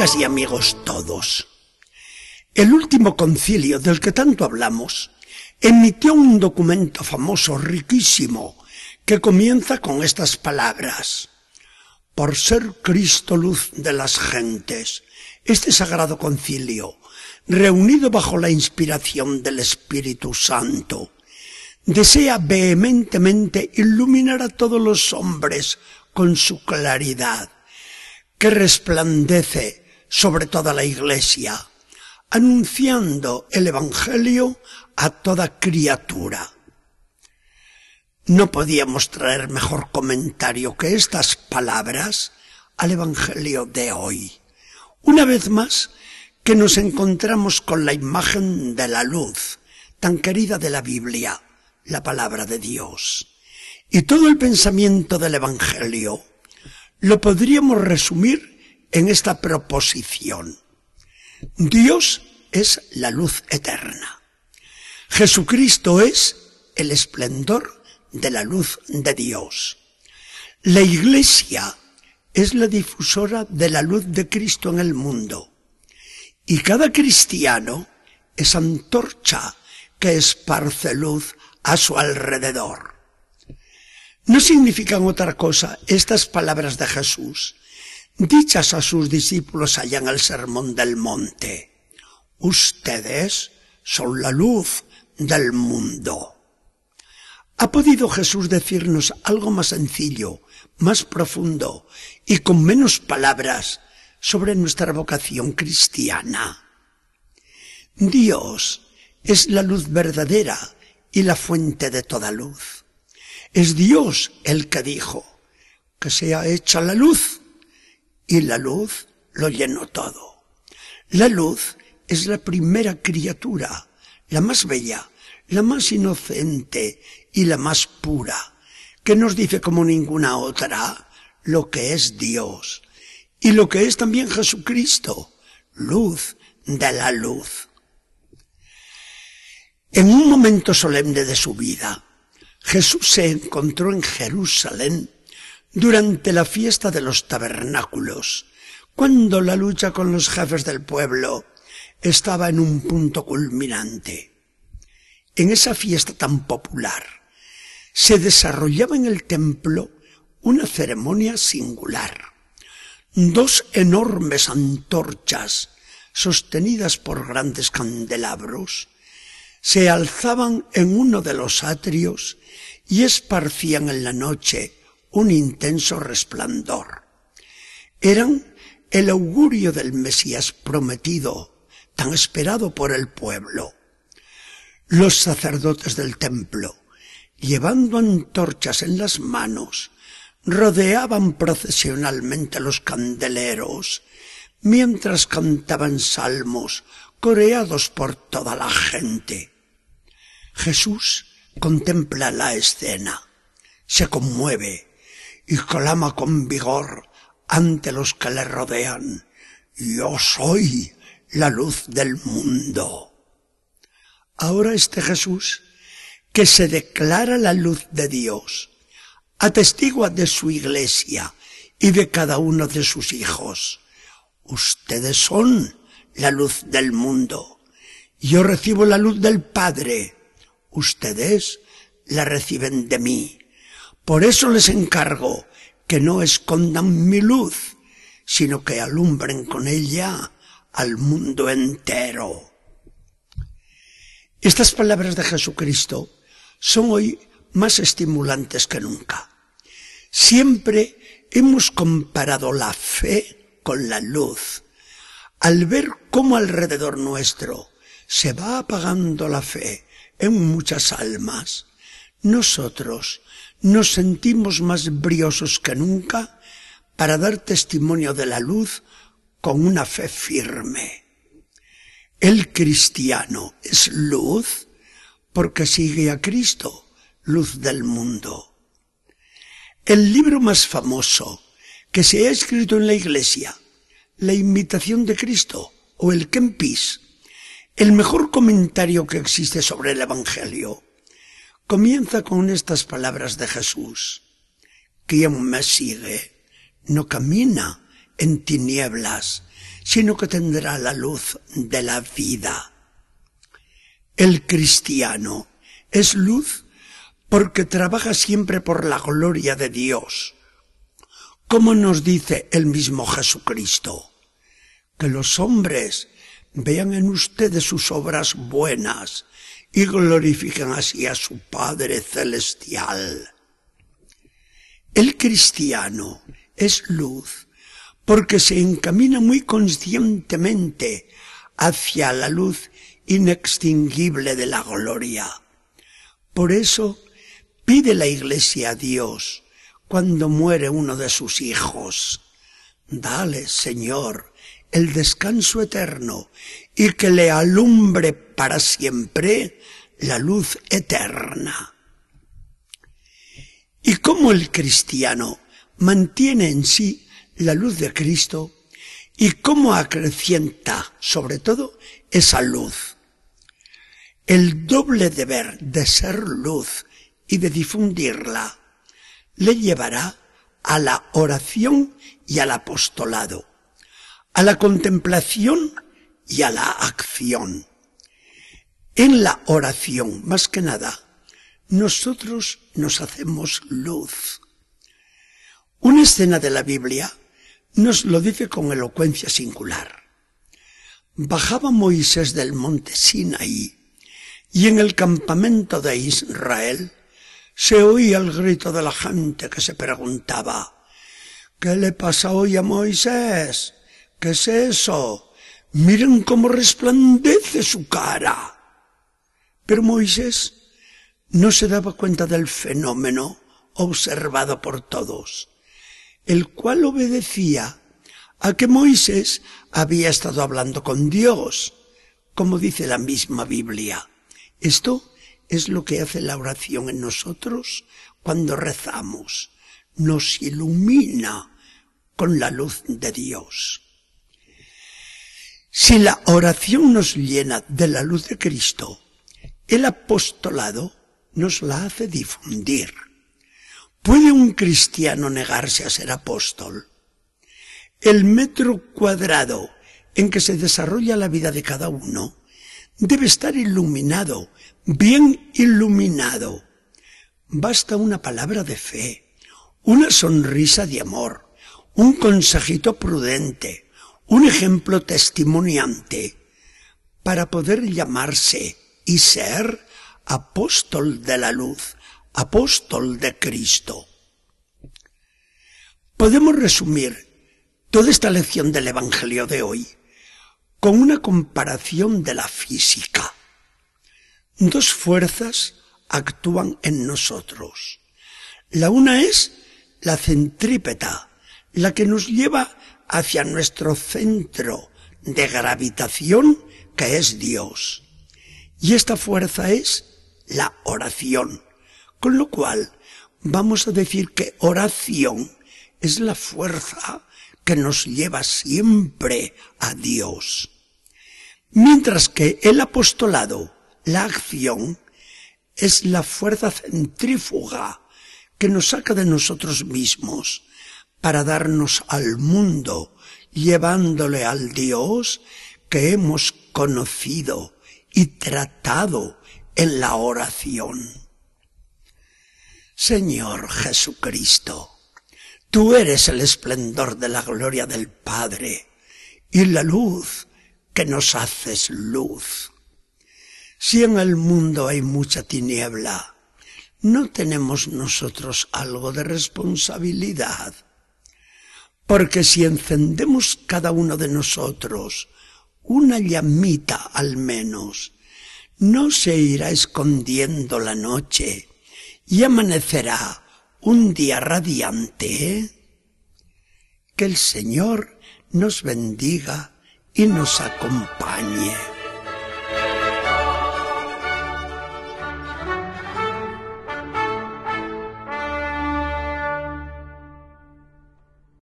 Y amigos todos, el último concilio del que tanto hablamos emitió un documento famoso, riquísimo, que comienza con estas palabras. Por ser Cristo luz de las gentes, este sagrado concilio, reunido bajo la inspiración del Espíritu Santo, desea vehementemente iluminar a todos los hombres con su claridad, que resplandece sobre toda la iglesia, anunciando el Evangelio a toda criatura. No podíamos traer mejor comentario que estas palabras al Evangelio de hoy. Una vez más, que nos encontramos con la imagen de la luz, tan querida de la Biblia, la palabra de Dios. Y todo el pensamiento del Evangelio lo podríamos resumir en esta proposición. Dios es la luz eterna. Jesucristo es el esplendor de la luz de Dios. La Iglesia es la difusora de la luz de Cristo en el mundo. Y cada cristiano es antorcha que esparce luz a su alrededor. No significan otra cosa estas palabras de Jesús, dichas a sus discípulos allá en el Sermón del Monte. Ustedes son la luz del mundo. ¿Ha podido Jesús decirnos algo más sencillo, más profundo y con menos palabras sobre nuestra vocación cristiana? Dios es la luz verdadera y la fuente de toda luz. Es Dios el que dijo que sea hecha la luz y la luz lo llenó todo. La luz es la primera criatura, la más bella, la más inocente y la más pura, que nos dice como ninguna otra lo que es Dios y lo que es también Jesucristo, luz de la luz. En un momento solemne de su vida, Jesús se encontró en Jerusalén durante la fiesta de los tabernáculos, cuando la lucha con los jefes del pueblo estaba en un punto culminante. En esa fiesta tan popular se desarrollaba en el templo una ceremonia singular. Dos enormes antorchas sostenidas por grandes candelabros se alzaban en uno de los atrios y esparcían en la noche un intenso resplandor. Eran el augurio del Mesías prometido, tan esperado por el pueblo. Los sacerdotes del templo, llevando antorchas en las manos, rodeaban procesionalmente los candeleros, mientras cantaban salmos coreados por toda la gente. Jesús contempla la escena, se conmueve y clama con vigor ante los que le rodean. Yo soy la luz del mundo. Ahora este Jesús, que se declara la luz de Dios, atestigua de su iglesia y de cada uno de sus hijos. Ustedes son la luz del mundo. Yo recibo la luz del Padre. Ustedes la reciben de mí. Por eso les encargo que no escondan mi luz, sino que alumbren con ella al mundo entero. Estas palabras de Jesucristo son hoy más estimulantes que nunca. Siempre hemos comparado la fe con la luz al ver cómo alrededor nuestro se va apagando la fe en muchas almas, nosotros nos sentimos más briosos que nunca para dar testimonio de la luz con una fe firme. El cristiano es luz porque sigue a Cristo, luz del mundo. El libro más famoso que se ha escrito en la iglesia la imitación de Cristo o el Kempis, el mejor comentario que existe sobre el Evangelio, comienza con estas palabras de Jesús. Quien me sigue no camina en tinieblas, sino que tendrá la luz de la vida. El cristiano es luz porque trabaja siempre por la gloria de Dios. Como nos dice el mismo Jesucristo, que los hombres vean en ustedes sus obras buenas y glorifiquen así a su Padre Celestial. El cristiano es luz porque se encamina muy conscientemente hacia la luz inextinguible de la gloria. Por eso pide la Iglesia a Dios cuando muere uno de sus hijos. Dale, Señor, el descanso eterno y que le alumbre para siempre la luz eterna. Y cómo el cristiano mantiene en sí la luz de Cristo y cómo acrecienta sobre todo esa luz. El doble deber de ser luz y de difundirla le llevará a la oración y al apostolado, a la contemplación y a la acción. En la oración, más que nada, nosotros nos hacemos luz. Una escena de la Biblia nos lo dice con elocuencia singular. Bajaba Moisés del monte Sinaí y en el campamento de Israel se oía el grito de la gente que se preguntaba, ¿qué le pasa hoy a Moisés? ¿Qué es eso? Miren cómo resplandece su cara. Pero Moisés no se daba cuenta del fenómeno observado por todos el cual obedecía a que Moisés había estado hablando con Dios, como dice la misma Biblia. Esto es lo que hace la oración en nosotros cuando rezamos. Nos ilumina con la luz de Dios. Si la oración nos llena de la luz de Cristo, el apostolado nos la hace difundir. ¿Puede un cristiano negarse a ser apóstol? El metro cuadrado en que se desarrolla la vida de cada uno debe estar iluminado, bien iluminado. Basta una palabra de fe, una sonrisa de amor, un consejito prudente, un ejemplo testimoniante para poder llamarse y ser apóstol de la luz, apóstol de Cristo. Podemos resumir toda esta lección del Evangelio de hoy con una comparación de la física. Dos fuerzas actúan en nosotros. La una es la centrípeta, la que nos lleva hacia nuestro centro de gravitación, que es Dios. Y esta fuerza es la oración, con lo cual, vamos a decir que oración es la fuerza que nos lleva siempre a Dios. Mientras que el apostolado, la acción, es la fuerza centrífuga que nos saca de nosotros mismos para darnos al mundo, llevándole al Dios que hemos conocido y tratado en la oración. Señor Jesucristo, tú eres el esplendor de la gloria del Padre y la luz que nos haces luz. Si en el mundo hay mucha tiniebla, ¿no tenemos nosotros algo de responsabilidad? Porque si encendemos cada uno de nosotros una llamita al menos, no se irá escondiendo la noche y amanecerá un día radiante. Que el Señor nos bendiga y nos acompañe.